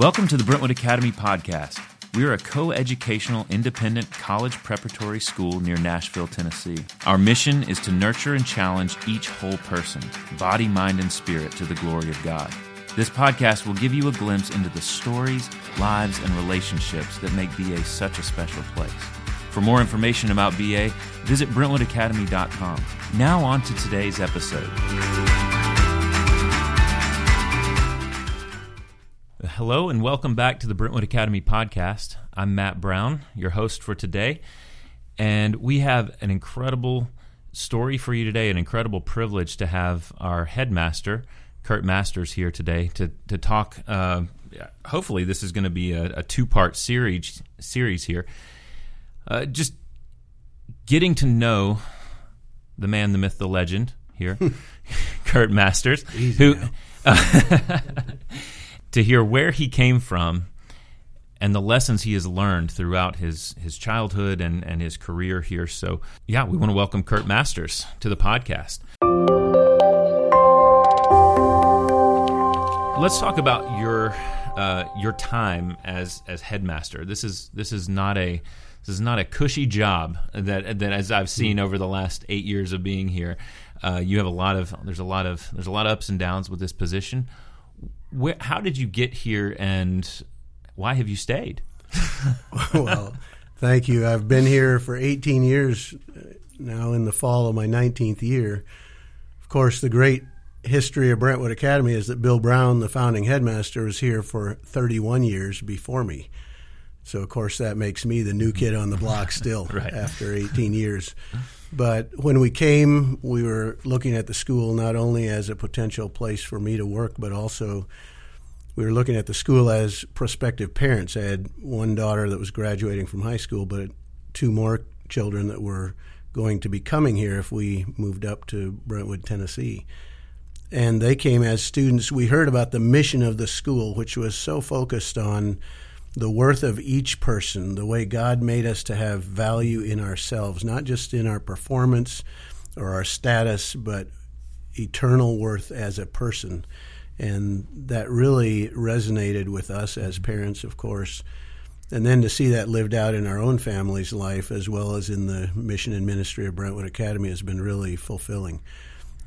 Welcome to the Brentwood Academy podcast. We are a co educational independent college preparatory school near Nashville, Tennessee. Our mission is to nurture and challenge each whole person, body, mind, and spirit, to the glory of God. This podcast will give you a glimpse into the stories, lives, and relationships that make BA such a special place. For more information about BA, visit BrentwoodAcademy.com. Now, on to today's episode. Hello, and welcome back to the Brentwood Academy podcast. I'm Matt Brown, your host for today, and we have an incredible story for you today, an incredible privilege to have our headmaster. Curt Masters here today to to talk. Uh, hopefully, this is going to be a, a two part series series here. Uh, just getting to know the man, the myth, the legend here, Curt Masters, Easy who. to hear where he came from and the lessons he has learned throughout his his childhood and and his career here. So, yeah, we want to welcome Curt Masters to the podcast. Let's talk about your uh, your time as as headmaster. This is this is not a this is not a cushy job that that as I've seen over the last eight years of being here. Uh, you have a lot of there's a lot of there's a lot of ups and downs with this position. Where, how did you get here, and why have you stayed? well, thank you. I've been here for 18 years uh, now in the fall of my 19th year. Of course, the great history of Brentwood Academy is that Bill Brown, the founding headmaster, was here for 31 years before me. So, of course, that makes me the new kid on the block still Right. after 18 years. But when we came, we were looking at the school not only as a potential place for me to work, but also we were looking at the school as prospective parents. I had one daughter that was graduating from high school, but two more children that were going to be coming here if we moved up to Brentwood, Tennessee. And they came as students. We heard about the mission of the school, which was so focused on the worth of each person, the way God made us to have value in ourselves, not just in our performance or our status, but eternal worth as a person. And that really resonated with us as parents, of course. And then to see that lived out in our own family's life as well as in the mission and ministry of Brentwood Academy has been really fulfilling.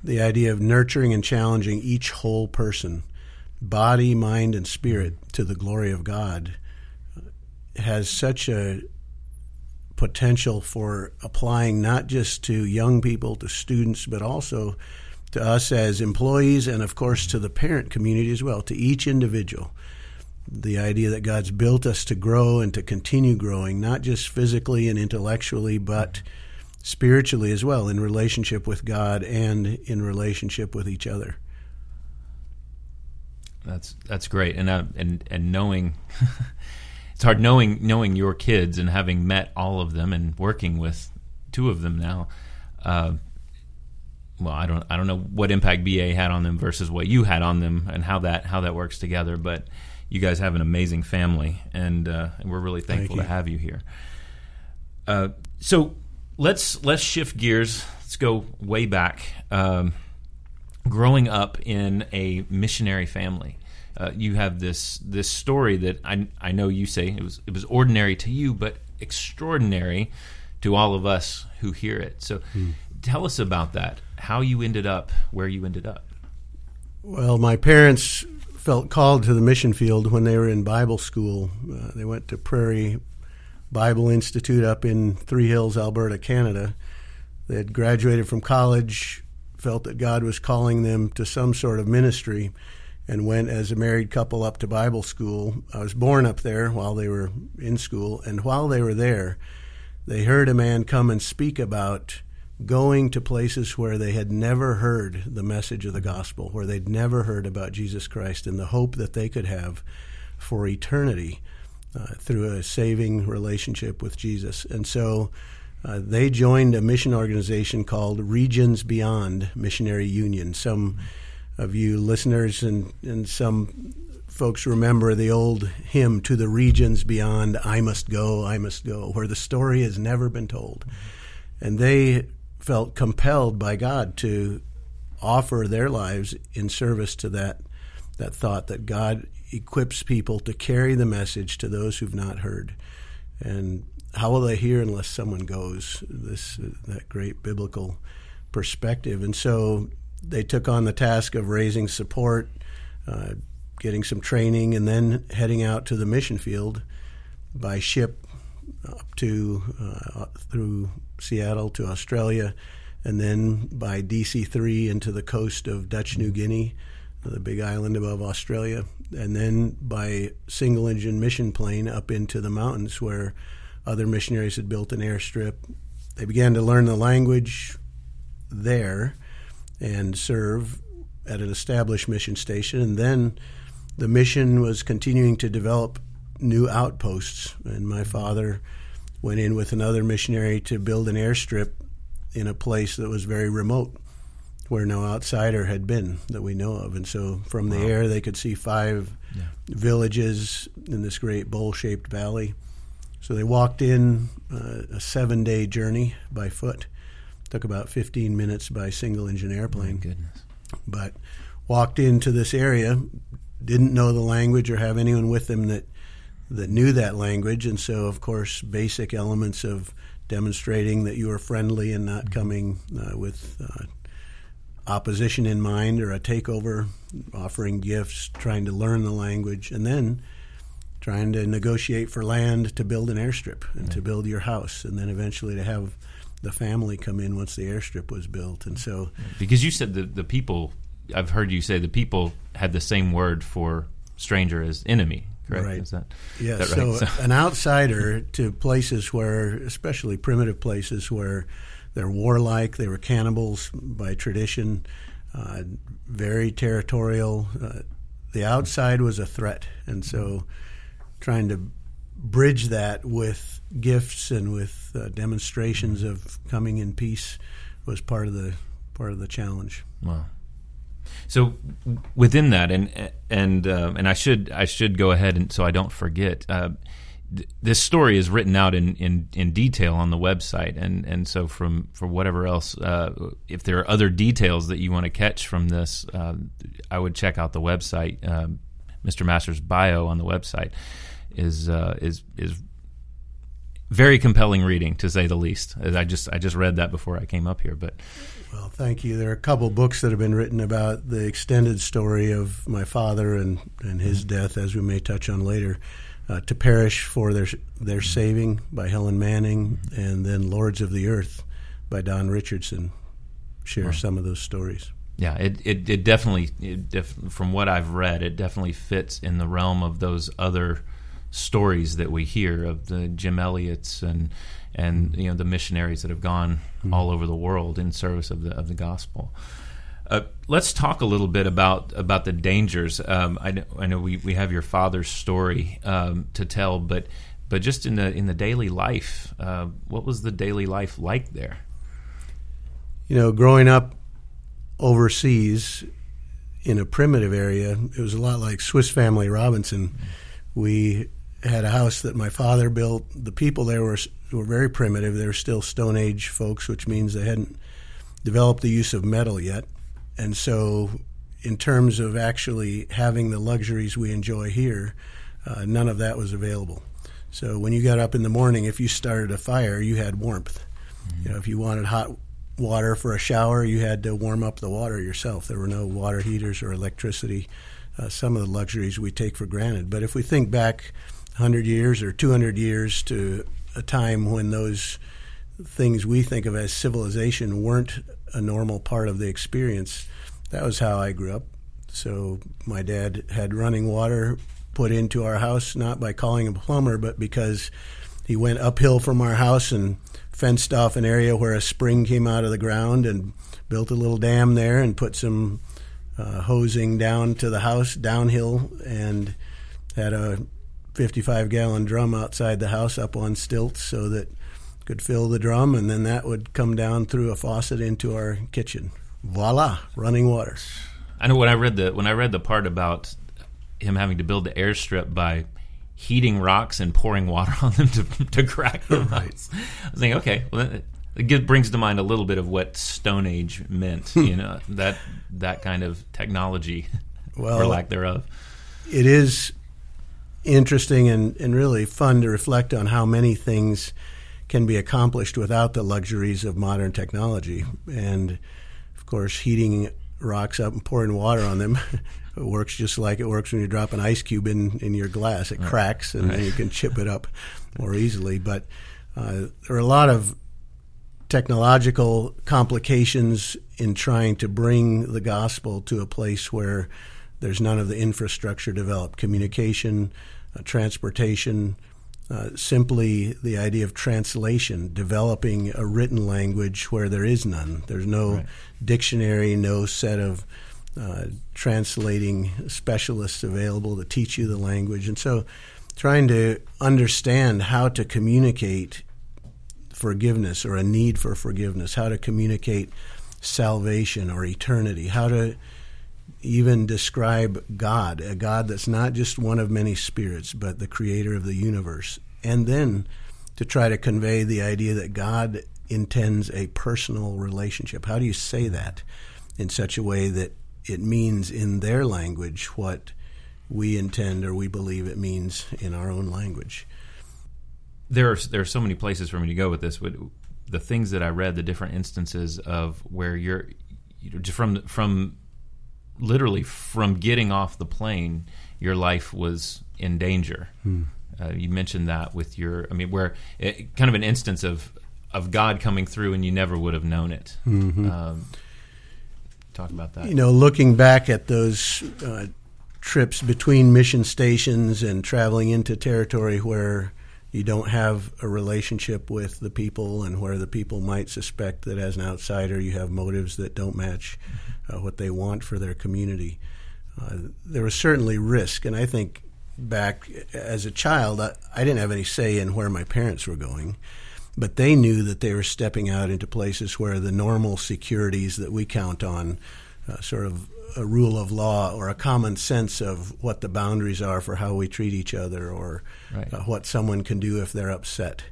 The idea of nurturing and challenging each whole person, body, mind, and spirit, to the glory of God has such a potential for applying not just to young people, to students, but also to us as employees and, of course, to the parent community as well, to each individual. The idea that God's built us to grow and to continue growing, not just physically and intellectually, but spiritually as well, in relationship with God and in relationship with each other. That's that's great, and uh, and and knowing it's hard knowing knowing your kids and having met all of them and working with two of them now. Uh, well, I don't I don't know what impact BA had on them versus what you had on them, and how that how that works together. But you guys have an amazing family, and, uh, and we're really thankful to have you here. Uh, so let's let's shift gears. Let's go way back. Um, growing up in a missionary family, uh, you have this this story that I I know you say it was it was ordinary to you, but extraordinary to all of us who hear it. So, tell us about that. How you ended up where you ended up. Well, my parents felt called to the mission field when they were in Bible school. Uh, they went to Prairie Bible Institute up in Three Hills, Alberta, Canada. They had graduated from college, felt that God was calling them to some sort of ministry, and went as a married couple up to Bible school. I was born up there while they were in school, and while they were there, they heard a man come and speak about going to places where they had never heard the message of the gospel, where they'd never heard about Jesus Christ and the hope that they could have for eternity uh, through a saving relationship with Jesus. And so uh, they joined a mission organization called Regions Beyond Missionary Union. Some of you listeners and, and some folks remember the old hymn, To the Regions Beyond, I Must Go, I Must Go, where the story has never been told. And they felt compelled by God to offer their lives in service to that that thought that God equips people to carry the message to those who've not heard. And how will they hear unless someone goes? This that great biblical perspective. And so they took on the task of raising support, uh, getting some training, and then heading out to the mission field by ship up to uh, through Seattle to Australia, and then by DC three into the coast of Dutch New Guinea, the big island above Australia, and then by single engine mission plane up into the mountains where other missionaries had built an airstrip. They began to learn the language there and serve at an established mission station, and then the mission was continuing to develop new outposts. And my father went in with another missionary to build an airstrip in a place that was very remote where no outsider had been that we know of. And so from the wow. air, they could see five yeah. villages in this great bowl shaped valley. So they walked in uh, a seven day journey by foot. Took about 15 minutes by single engine airplane. goodness. But walked into this area, didn't know the language or have anyone with them that that knew that language, and so of course basic elements of demonstrating that you are friendly and not mm-hmm. coming uh, with uh, opposition in mind or a takeover, offering gifts, trying to learn the language, and then trying to negotiate for land to build an airstrip and to build your house, and then eventually to have the family come in once the airstrip was built. And so, because you said the the people, I've heard you say the people had the same word for stranger as enemy. Correct? Right. Is that, yeah. That right? so, an outsider to places where, especially primitive places where they're warlike, they were cannibals by tradition, uh, very territorial. Uh, the outside was a threat, and so trying to bridge that with gifts and with uh, demonstrations of coming in peace was part of the part of the challenge. Wow. So within that, and and uh, and I should I should go ahead and so I don't forget. Uh, th- this story is written out in, in, in detail on the website, and, and so from for whatever else, uh, if there are other details that you want to catch from this, uh, I would check out the website. Mr. Uh, Masters' bio on the website is is is very compelling reading to say the least. I just I just read that before I came up here, but well, thank you. There are a couple books that have been written about the extended story of my father and, and his mm-hmm. death, as we may touch on later. Uh, to Perish for Their, their Saving by Helen Manning, and then Lords of the Earth by Don Richardson share wow. some of those stories. Yeah, it, it, it definitely, it def, from what I've read, it definitely fits in the realm of those other stories that we hear of the Jim Elliots and and you know the missionaries that have gone mm-hmm. all over the world in service of the of the gospel. Uh, let's talk a little bit about about the dangers. Um, I, know, I know we, we have your father's story um, to tell, but but just in the in the daily life, uh, what was the daily life like there? You know, growing up overseas in a primitive area, it was a lot like Swiss Family Robinson. We had a house that my father built. The people there were were very primitive. They were still Stone Age folks, which means they hadn't developed the use of metal yet. And so, in terms of actually having the luxuries we enjoy here, uh, none of that was available. So when you got up in the morning, if you started a fire, you had warmth. Mm-hmm. You know, if you wanted hot water for a shower, you had to warm up the water yourself. There were no water heaters or electricity. Uh, some of the luxuries we take for granted. But if we think back 100 years or 200 years to a time when those things we think of as civilization weren't a normal part of the experience. That was how I grew up. So my dad had running water put into our house, not by calling a plumber, but because he went uphill from our house and fenced off an area where a spring came out of the ground and built a little dam there and put some uh, hosing down to the house downhill and had a 55 gallon drum outside the house up on stilts so that could fill the drum and then that would come down through a faucet into our kitchen. Voila, running water. I know when I read the when I read the part about him having to build the airstrip by heating rocks and pouring water on them to, to crack them. Right. I was thinking, okay, well, it brings to mind a little bit of what Stone Age meant. you know that that kind of technology, well, or lack thereof it is interesting and, and really fun to reflect on how many things can be accomplished without the luxuries of modern technology. And of course, heating rocks up and pouring water on them. it works just like it works when you drop an ice cube in, in your glass. It right. cracks and right. then you can chip it up more easily. But uh, there are a lot of technological complications in trying to bring the gospel to a place where there's none of the infrastructure developed communication, uh, transportation, uh, simply the idea of translation, developing a written language where there is none. There's no right. dictionary, no set of uh, translating specialists available to teach you the language. And so, trying to understand how to communicate forgiveness or a need for forgiveness, how to communicate salvation or eternity, how to even describe God, a God that's not just one of many spirits, but the creator of the universe. And then to try to convey the idea that God intends a personal relationship. How do you say that in such a way that it means in their language what we intend or we believe it means in our own language? There are, there are so many places for me to go with this. The things that I read, the different instances of where you're you know, from from literally from getting off the plane, your life was in danger. Hmm. Uh, you mentioned that with your, I mean, where it, kind of an instance of of God coming through and you never would have known it. Mm-hmm. Um, talk about that. You know, looking back at those uh, trips between mission stations and traveling into territory where you don't have a relationship with the people and where the people might suspect that as an outsider you have motives that don't match uh, what they want for their community. Uh, there was certainly risk, and I think back as a child, I, I, didn't have any say in where my parents were going, but they knew that they were stepping out into places where the normal securities that we count on, uh, sort of a rule of law or a common sense of what the boundaries are for how we treat each other or right. uh, what someone can do if they're upset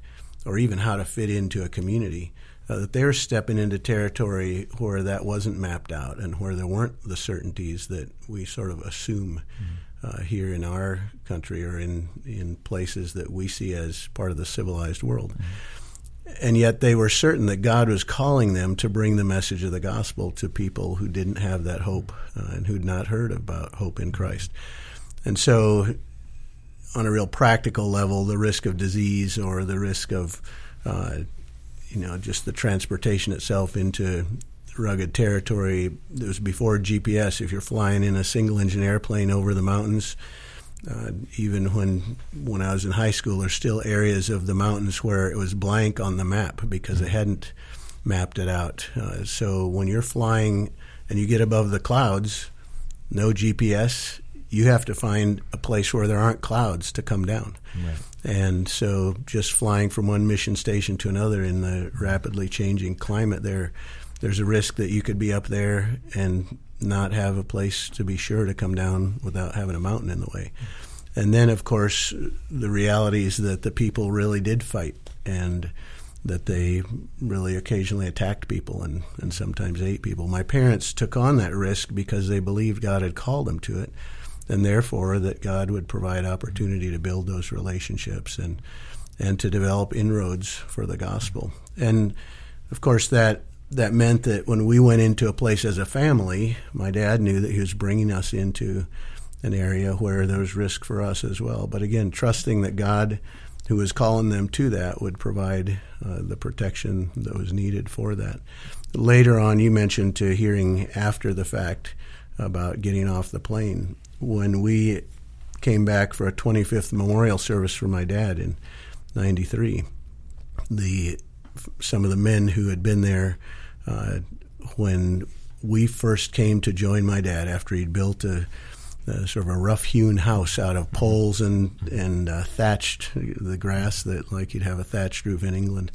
or even how to fit into a community. Uh, that they're stepping into territory where that wasn't mapped out and where there weren't the certainties that we sort of assume mm-hmm uh, here in our country or in, in places that we see as part of the civilized world. Mm-hmm. And yet they were certain that God was calling them to bring the message of the gospel to people who didn't have that hope uh, and who'd not heard about hope in Christ. And so, on a real practical level, the risk of disease or the risk of uh, you know, just the transportation itself into rugged territory. It was before GPS. If you're flying in a single engine airplane over the mountains, uh, even when when I was in high school, there's still areas of the mountains where it was blank on the map because they hadn't mapped it out. Uh, so when you're flying and you get above the clouds, no GPS, you have to find a place where there aren't clouds to come down. Right. And so just flying from one mission station to another in the rapidly changing climate there there's a risk that you could be up there and not have a place to be sure to come down without having a mountain in the way. And then, of course, the reality is that the people really did fight and that they really occasionally attacked people and, and sometimes ate people. My parents took on that risk because they believed God had called them to it, and therefore that God would provide opportunity to build those relationships and and to develop inroads for the gospel. And of course, that that meant that when we went into a place as a family, my dad knew that he was bringing us into an area where there was risk for us as well. But again, trusting that God, who was calling them to that, would provide uh, the protection that was needed for that. Later on, you mentioned to hearing after the fact about getting off the plane. When we came back for a 25th memorial service for my dad in 93, the some of the men who had been there when we first came to join my dad after he'd built a, a sort of a rough-hewn house out of poles and and uh, thatched the grass that like you'd have a thatched roof in England,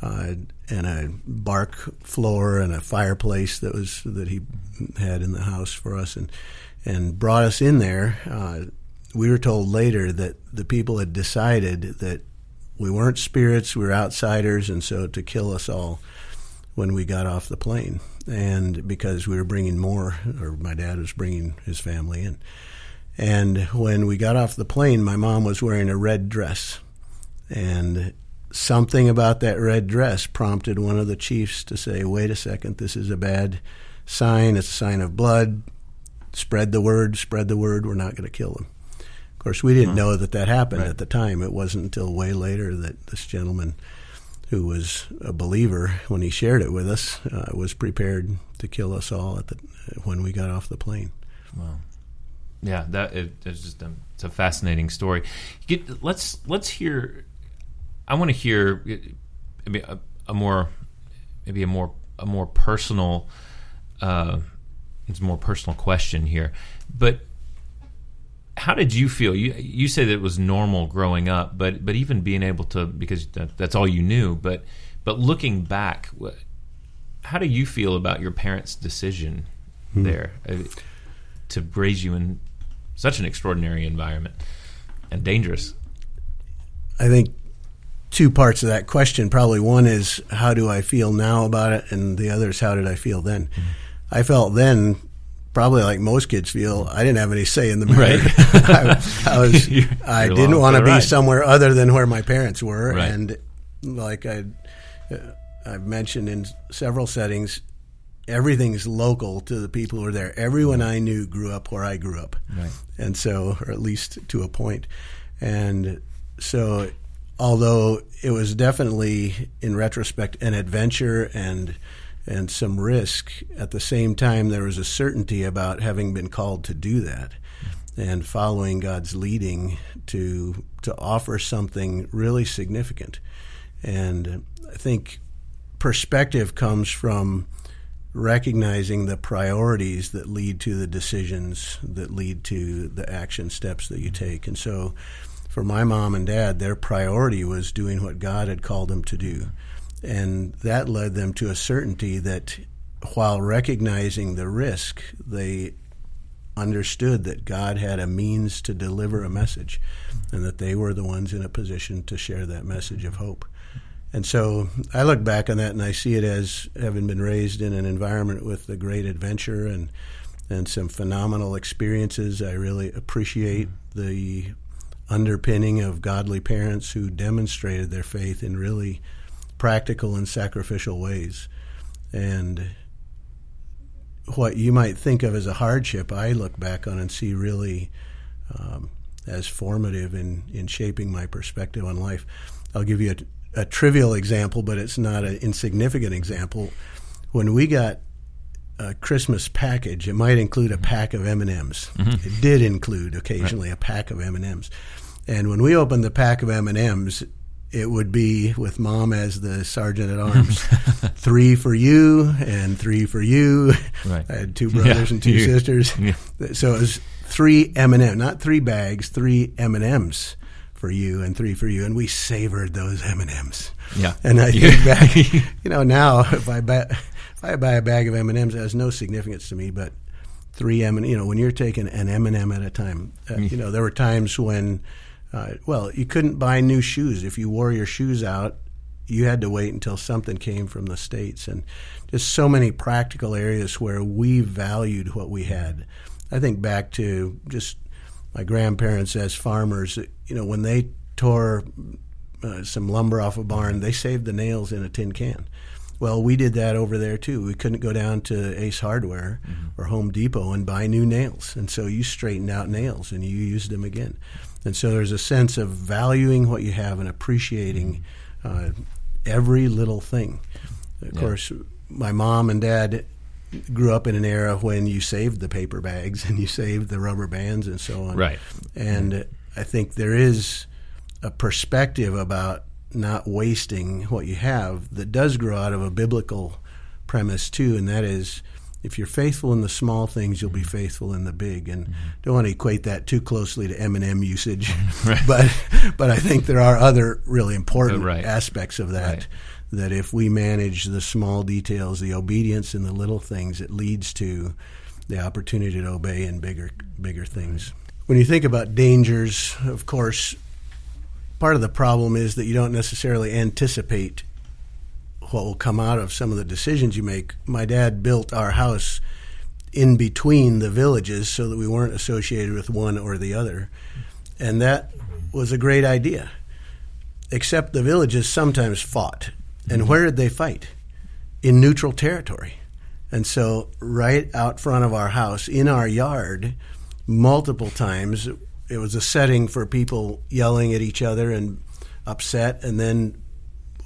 uh, and a bark floor and a fireplace that was that he had in the house for us and and brought us in there. Uh, we were told later that the people had decided that we weren't spirits, we were outsiders, and so to kill us all when we got off the plane, and because we were bringing more, or my dad was bringing his family in, And when we got off the plane, my mom was wearing a red dress. And something about that red dress prompted one of the chiefs to say, wait a second, this is a bad sign. It's a sign of blood. Spread the word, spread the word. We're not going to kill them. Of course, we didn't mm-hmm. know that that happened Right. at the time. It wasn't until way later that this gentleman, who was a believer when he shared it with us, uh, was prepared to kill us all at the, when we got off the plane. Wow. Yeah, that it, it's just a, it's a fascinating story. Get, let's let's hear. I want to hear maybe a, a more maybe a more a more personal uh, it's a more personal question here, but how did you feel? You you say that it was normal growing up, but but even being able to because that, that's all you knew. But but looking back, what, how do you feel about your parents' decision there uh, to raise you in such an extraordinary environment and dangerous? I think two parts of that question. Probably one is how do I feel now about it, and the other is how did I feel then. I felt then probably like most kids feel. I didn't have any say in the matter. Right. I, I was. You're- I you're didn't want to be ride. somewhere other than where my parents were, Right. and like I, uh, I've mentioned in several settings. Everything's local to the people who are there. Everyone I knew grew up where I grew up Right. and so, or at least to a point. And so, although it was definitely, in retrospect, an adventure and and some risk, at the same time there was a certainty about having been called to do that and following God's leading to to offer something really significant. And I think perspective comes from recognizing the priorities that lead to the decisions that lead to the action steps that you take. And so for my mom and dad, their priority was doing what God had called them to do. And that led them to a certainty that while recognizing the risk, they understood that God had a means to deliver a message and that they were the ones in a position to share that message of hope. And so I look back on that and I see it as having been raised in an environment with a great adventure and and some phenomenal experiences. I really appreciate the underpinning of godly parents who demonstrated their faith in really practical and sacrificial ways. And what you might think of as a hardship, I look back on and see really um, as formative in, in shaping my perspective on life. I'll give you a, a trivial example, but it's not an insignificant example. When we got a Christmas package, it might include a pack of M and M's. It did include occasionally a pack of M and M's, and when we opened the pack of M and M's, it would be with mom as the sergeant at arms, three for you and three for you. Right. I had two brothers Yeah, and two you- sisters, yeah. so it was three M and M, not three bags, three M and M's for you and three for you, and we savored those M and M's. Yeah. And I think back, you know, now if I buy if I buy a bag of M and M's, it has no significance to me. But three M you know, when you're taking an M and M at a time, uh, you know, there were times when, uh, well, you couldn't buy new shoes if you wore your shoes out. You had to wait until something came from the states, and just so many practical areas where we valued what we had. I think back to just my grandparents as farmers. You know, when they tore uh, some lumber off a barn, they saved the nails in a tin can. Well, we did that over there too. We couldn't go down to Ace Hardware or Home Depot and buy new nails, and so you straightened out nails and you used them again. And so there's a sense of valuing what you have and appreciating uh, every little thing. Of Yeah. course, my mom and dad grew up in an era when you saved the paper bags and you saved the rubber bands and so on. Right. And I think there is a perspective about not wasting what you have that does grow out of a biblical premise too, and that is if you're faithful in the small things, you'll be faithful in the big. And don't want to equate that too closely to M and M usage, but but I think there are other really important uh, Right. aspects of that. Right. That if we manage the small details, the obedience in the little things, it leads to the opportunity to obey in bigger bigger things. When you think about dangers, of course, part of the problem is that you don't necessarily anticipate what will come out of some of the decisions you make. My dad built our house in between the villages so that we weren't associated with one or the other. And that was a great idea. Except the villages sometimes fought. And mm-hmm. where did they fight? In neutral territory. And so, right out front of our house, in our yard, multiple times, it was a setting for people yelling at each other and upset. And then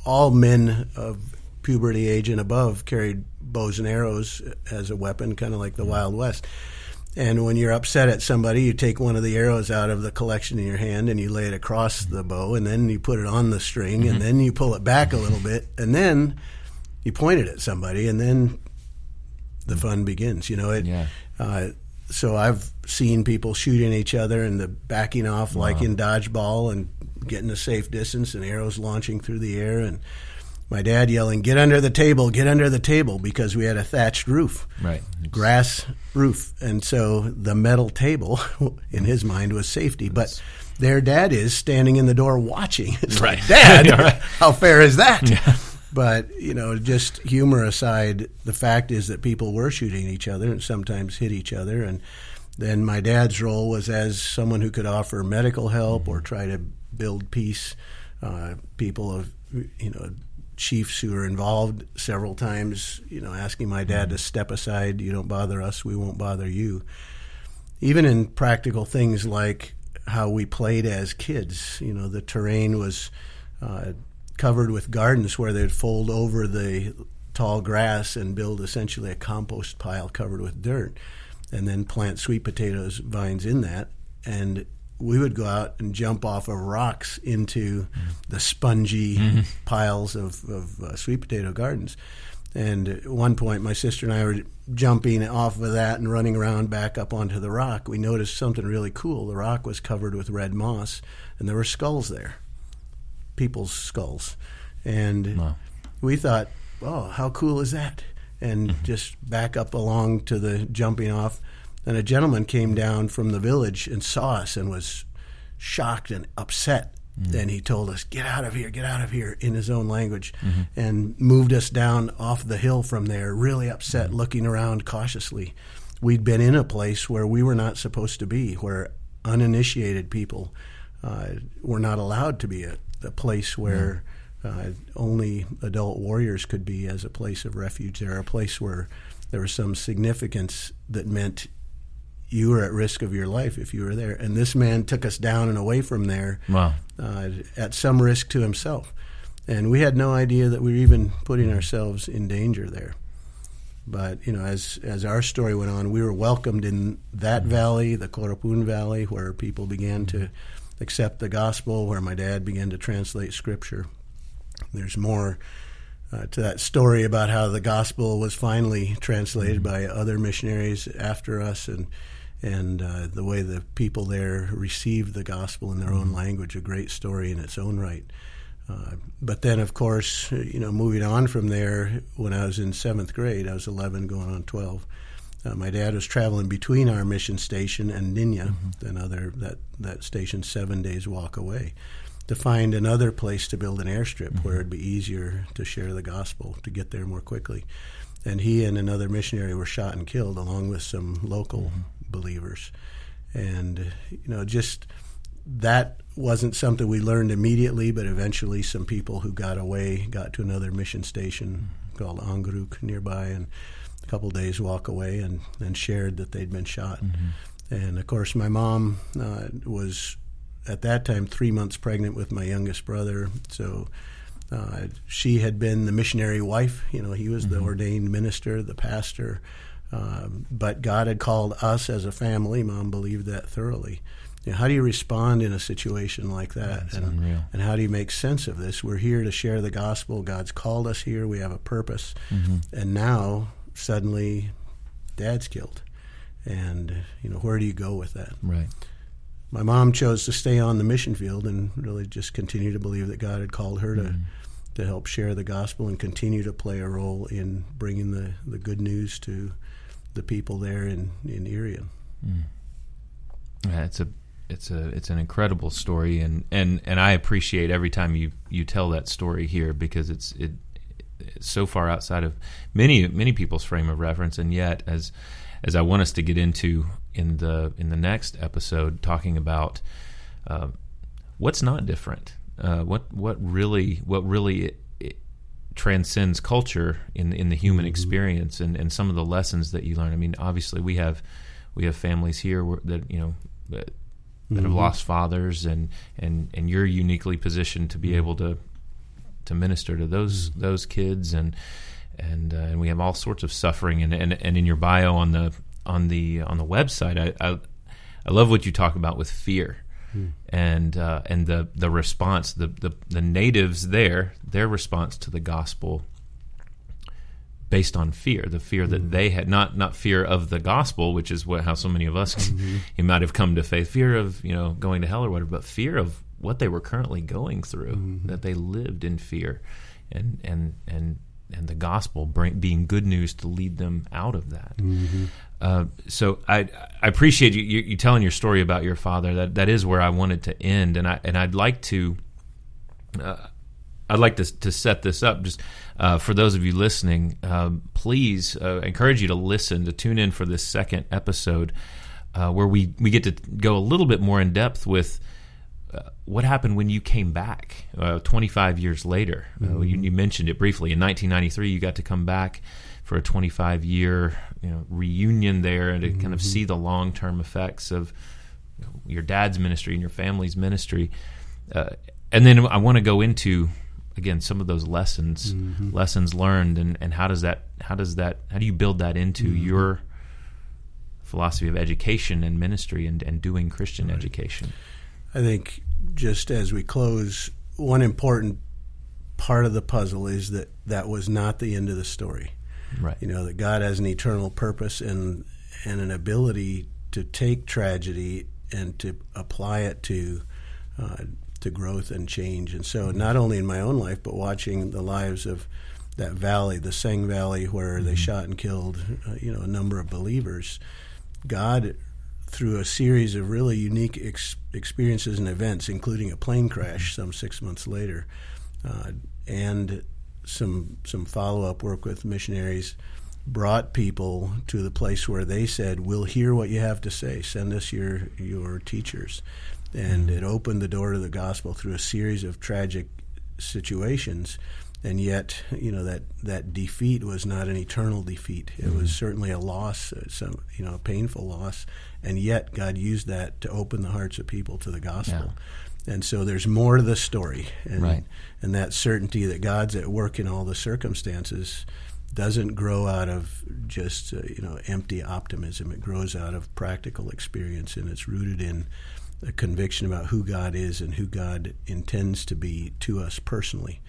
all men of puberty age and above carried bows and arrows as a weapon, kind of like the Wild West. And when you're upset at somebody, you take one of the arrows out of the collection in your hand and you lay it across the bow, and then you put it on the string, mm-hmm. and then you pull it back a little bit, and then you point it at somebody, and then the fun begins. You know it. Yeah. Uh, so I've seen people shooting each other and the backing off wow. like in dodgeball and getting a safe distance and arrows launching through the air and my dad yelling, "Get under the table! Get under the table!" because we had a thatched roof, right, grass roof, and so the metal table, in his mind, was safety. But their dad is standing in the door watching. It's right. like, Dad, right. how fair is that? Yeah. But you know, just humor aside, the fact is that people were shooting each other and sometimes hit each other, and then my dad's role was as someone who could offer medical help or try to build peace. Uh, people of you know chiefs who were involved several times, you know, asking my dad to step aside. You don't bother us, we won't bother you. Even in practical things like how we played as kids, you know, the terrain was uh, covered with gardens where they'd fold over the tall grass and build essentially a compost pile covered with dirt and then plant sweet potatoes vines in that and we would go out and jump off of rocks into mm. the spongy mm-hmm. piles of, of uh, sweet potato gardens. And at one point, my sister and I were jumping off of that and running around back up onto the rock. We noticed something really cool. The rock was covered with red moss, and there were skulls there people's skulls. And wow. we thought, oh, how cool is that? And mm-hmm. just back up along to the jumping off. And a gentleman came down from the village and saw us and was shocked and upset. Mm-hmm. And he told us, get out of here, get out of here, in his own language, mm-hmm. and moved us down off the hill from there, really upset, mm-hmm. looking around cautiously. We'd been in a place where we were not supposed to be, where uninitiated people uh, were not allowed to be a, a place where uh, only adult warriors could be as a place of refuge. There, a place where there was some significance that meant you were at risk of your life if you were there. And this man took us down and away from there wow. uh, at some risk to himself. And we had no idea that we were even putting ourselves in danger there. But you know, as as our story went on, we were welcomed in that valley, the Korupun Valley, where people began to accept the gospel, where my dad began to translate scripture. There's more uh, to that story about how the gospel was finally translated mm-hmm. by other missionaries after us, and and uh, the way the people there received the gospel in their mm-hmm. own language. A great story in its own right. Uh, but then, of course, you know, moving on from there, when I was in seventh grade, I was 11 going on 12. Uh, my dad was traveling between our mission station and Ninia, mm-hmm. another that that station seven days walk away, to find another place to build an airstrip mm-hmm. where it'd be easier to share the gospel to get there more quickly. And he and another missionary were shot and killed, along with some local mm-hmm. believers. And you know, just that wasn't something we learned immediately, but eventually, some people who got away got to another mission station mm-hmm. called Angguruk nearby, and a couple days walk away and, and shared that they'd been shot. Mm-hmm. And of course, my mom uh, was at that time three months pregnant with my youngest brother. So uh, she had been the missionary wife. You know, he was mm-hmm. the ordained minister, the pastor. Um, but God had called us as a family. Mom believed that thoroughly. You know, how do you respond in a situation like that? That's and, and, how do you make sense of this? We're here to share the gospel. God's called us here. We have a purpose. Mm-hmm. And now suddenly dad's killed. And, you know, where do you go with that? Right. My mom chose to stay on the mission field and really just continue to believe that God had called her to, mm. to help share the gospel and continue to play a role in bringing the, the good news to the people there in, in Irian. Mm. Yeah, it's a it's a it's an incredible story and, and, and I appreciate every time you, you tell that story here because it's it so far outside of many many people's frame of reference, and yet as as I want us to get into in the in the next episode, talking about uh, what's not different, uh, what what really what really it, it transcends culture in in the human mm-hmm. experience, and, and some of the lessons that you learn. I mean, obviously we have we have families here that you know. That, that mm-hmm. have lost fathers, and, and, and you're uniquely positioned to be mm-hmm. able to to minister to those mm-hmm. those kids, and and uh, and we have all sorts of suffering, and, and and in your bio on the on the on the website, I I, I love what you talk about with fear. Mm. And uh, and the the response the, the the natives there their response to the gospel based on fear, the fear that mm-hmm. they had not not fear of the gospel, which is what how so many of us mm-hmm. you might have come to faith, fear of you know going to hell or whatever, but fear of what they were currently going through, mm-hmm. that they lived in fear, and and and and the gospel bring, being good news to lead them out of that. Mm-hmm. Uh, so I I appreciate you, you, you telling your story about your father. That that is where I wanted to end, and I and I'd like to. Uh, I'd like to, to set this up just uh, for those of you listening. Uh, please uh, encourage you to listen, to tune in for this second episode uh, where we, we get to go a little bit more in depth with uh, what happened when you came back uh, 25 years later. Mm-hmm. You, you, mentioned it briefly. In 1993, you got to come back for a 25 year you know, reunion there and to mm-hmm. kind of mm-hmm. see the long term effects of you know, your dad's ministry and your family's ministry. and then I want to go into again some of those lessons mm-hmm. lessons learned and, and how does that how does that how do you build that into mm-hmm. your philosophy of education and ministry and, and doing Christian right. education? I think just as we close, one important part of the puzzle is that that was not the end of the story. Right. You know that God has an eternal purpose and and an ability to take tragedy and to apply it to uh, to growth and change. And so, not only in my own life, but watching the lives of that valley, the Seng Valley, where mm-hmm. they shot and killed, uh, you know, a number of believers. God, through a series of really unique ex- experiences and events, including a plane crash some six months later, uh, and some some follow up work with missionaries, brought people to the place where they said, "We'll hear what you have to say. Send us your your teachers." and it opened the door to the gospel through a series of tragic situations and yet you know that that defeat was not an eternal defeat it mm-hmm. was certainly a loss uh, some you know a painful loss and yet God used that to open the hearts of people to the gospel yeah. and so there's more to the story and right. and that certainty that God's at work in all the circumstances doesn't grow out of just uh, you know empty optimism it grows out of practical experience and it's rooted in a conviction about who God is and who God intends to be to us personally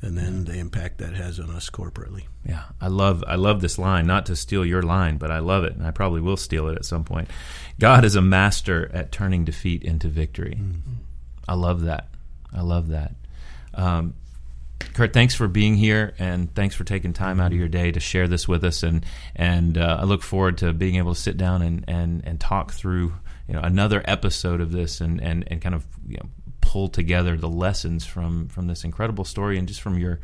and then the impact that has on us corporately. Yeah, I love I love this line. Not to steal your line, but I love it, and I probably will steal it at some point. God is a master at turning defeat into victory. Mm-hmm. I love that. I love that. Um, Curt, thanks for being here, and thanks for taking time out of your day to share this with us. and And uh, I look forward to being able to sit down and and, and talk through you know another episode of this and and, and kind of you know, pull together the lessons from from this incredible story and just from your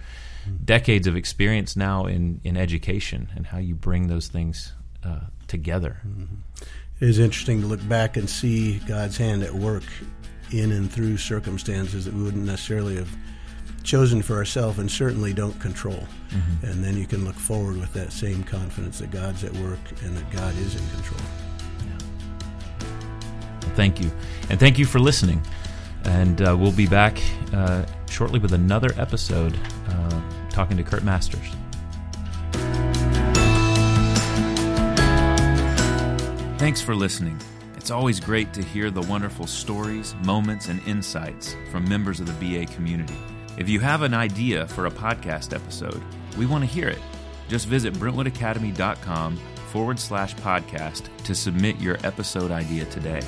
decades of experience now in in education and how you bring those things uh, together. Mm-hmm. It is interesting to look back and see God's hand at work in and through circumstances that we wouldn't necessarily have chosen for ourselves and certainly don't control. Mm-hmm. And then you can look forward with that same confidence that God's at work and that God is in control thank you. And thank you for listening. And uh, we'll be back uh, shortly with another episode uh, talking to Curt Masters. Thanks for listening. It's always great to hear the wonderful stories, moments, and insights from members of the BA community. If you have an idea for a podcast episode, we want to hear it. Just visit brentwoodacademy.com forward slash podcast to submit your episode idea today.